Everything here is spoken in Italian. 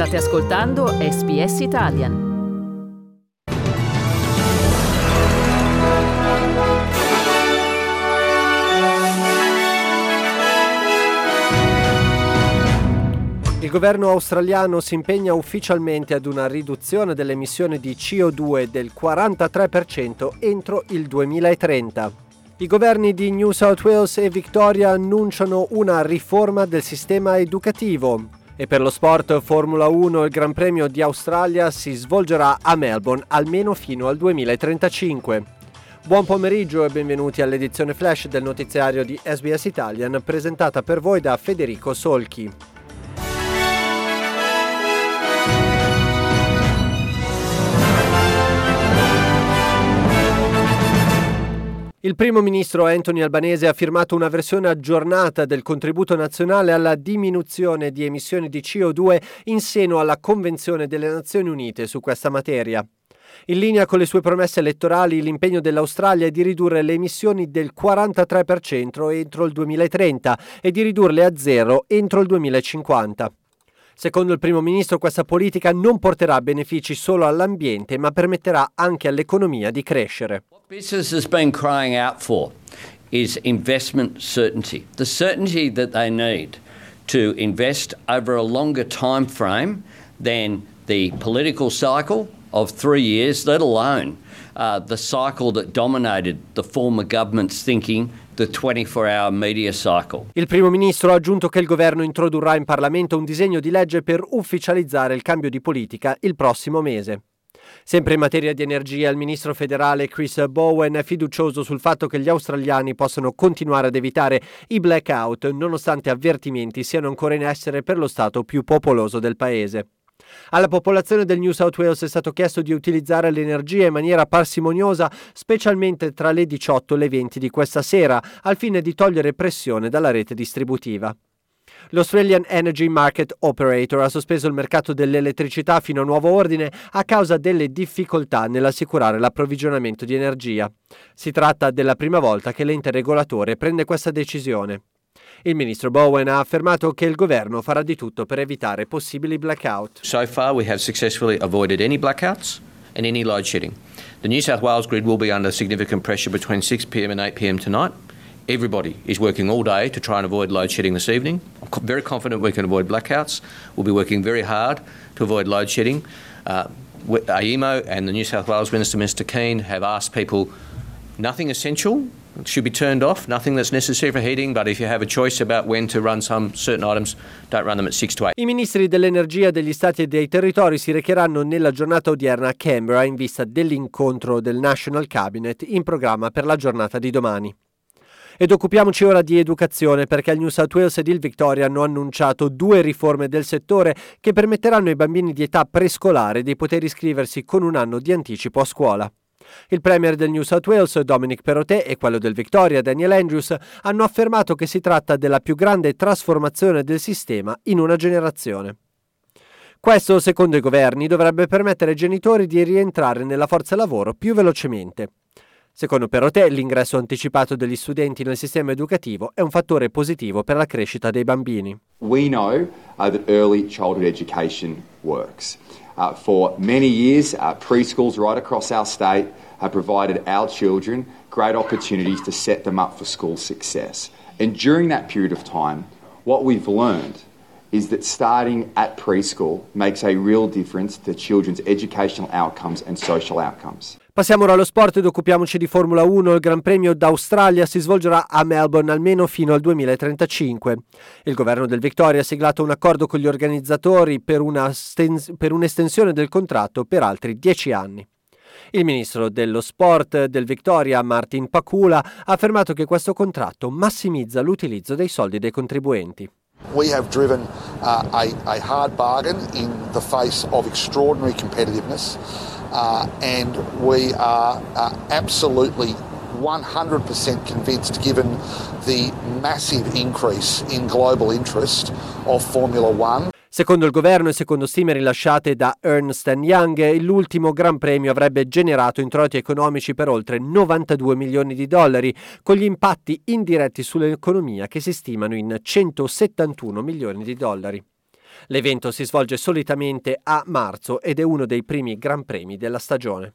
State ascoltando SBS Italian. Il governo australiano si impegna ufficialmente ad una riduzione delle emissioni di CO2 del 43% entro il 2030. I governi di New South Wales e Victoria annunciano una riforma del sistema educativo. E per lo sport Formula 1 il Gran Premio di Australia si svolgerà a Melbourne almeno fino al 2035. Buon pomeriggio e benvenuti all'edizione flash del notiziario di SBS Italian presentata per voi da Federico Solchi. Il primo ministro Anthony Albanese ha firmato una versione aggiornata del contributo nazionale alla diminuzione di emissioni di CO2 in seno alla Convenzione delle Nazioni Unite su questa materia. In linea con le sue promesse elettorali, l'impegno dell'Australia è di ridurre le emissioni del 43% entro il 2030 e di ridurle a zero entro il 2050. Secondo il primo ministro questa politica non porterà benefici solo all'ambiente, ma permetterà anche all'economia di crescere. Is investment certainty, the certainty that they need to invest over a longer time frame than the political cycle of 3 years, let alone uh, the cycle that dominated the former government's thinking the 24-hour media cycle. Il primo ministro ha aggiunto che il governo introdurrà in Parlamento un disegno di legge per ufficializzare il cambio di politica il prossimo mese. Sempre in materia di energia, il ministro federale Chris Bowen è fiducioso sul fatto che gli australiani possano continuare ad evitare i blackout, nonostante avvertimenti siano ancora in essere per lo stato più popoloso del paese. Alla popolazione del New South Wales è stato chiesto di utilizzare l'energia in maniera parsimoniosa, specialmente tra le 18 e le 20 di questa sera, al fine di togliere pressione dalla rete distributiva. L'Australian Energy Market Operator ha sospeso il mercato dell'elettricità fino a nuovo ordine a causa delle difficoltà nell'assicurare l'approvvigionamento di energia. Si tratta della prima volta che l'ente regolatore prende questa decisione. Il ministro Bowen ha affermato che il governo farà di tutto per evitare possibili blackout. So far, we have successfully avoided any blackouts and any load shedding. The New South Wales grid will be under significant pressure between 6 pm and 8 pm tonight. Everybody is working all day to try and avoid load shedding this evening. I'm very confident we can avoid blackouts. We'll be working very hard to avoid load shedding. Uh, AEMO and the New South Wales Minister, Mr Keane, have asked people nothing essential should be turned off, nothing that's necessary for heating, but if you have a choice about when to run some certain items, don't run them at 6 to 8. I ministri dell'energia degli stati e dei territori si recheranno nella giornata odierna a Canberra in vista dell'incontro del National Cabinet in programma per la giornata di domani. Ed occupiamoci ora di educazione perché il New South Wales ed il Victoria hanno annunciato due riforme del settore che permetteranno ai bambini di età prescolare di poter iscriversi con un anno di anticipo a scuola. Il premier del New South Wales, Dominic Perrottet, e quello del Victoria, Daniel Andrews, hanno affermato che si tratta della più grande trasformazione del sistema in una generazione. Questo, secondo i governi, dovrebbe permettere ai genitori di rientrare nella forza lavoro più velocemente. Secondo Perrottet, l'ingresso anticipato degli studenti nel sistema educativo è un fattore positivo per la crescita dei bambini. We know that early childhood education works. Uh, for many years, uh, preschools right across our state have provided our children great opportunities to set them up for school success. And during that period of time, what we've learned is that starting at preschool makes a real difference to children's educational outcomes and social outcomes. Passiamo ora allo sport ed occupiamoci di Formula 1. Il Gran Premio d'Australia si svolgerà a Melbourne almeno fino al 2035. Il governo del Victoria ha siglato un accordo con gli organizzatori per, stens- per un'estensione del contratto per altri 10 anni. Il ministro dello sport del Victoria, Martin Pakula, ha affermato che questo contratto massimizza l'utilizzo dei soldi dei contribuenti. We have driven uh, a, a hard bargain in the face of extraordinary competitiveness. uh, and we are uh, absolutely 100% convinced, given the massive increase in global interest of Formula One. Secondo il governo e secondo stime rilasciate da Ernst Young, l'ultimo Gran Premio avrebbe generato introiti economici per oltre 92 milioni di dollari, con gli impatti indiretti sull'economia che si stimano in 171 milioni di dollari. L'evento si svolge solitamente a marzo ed è uno dei primi Gran Premi della stagione.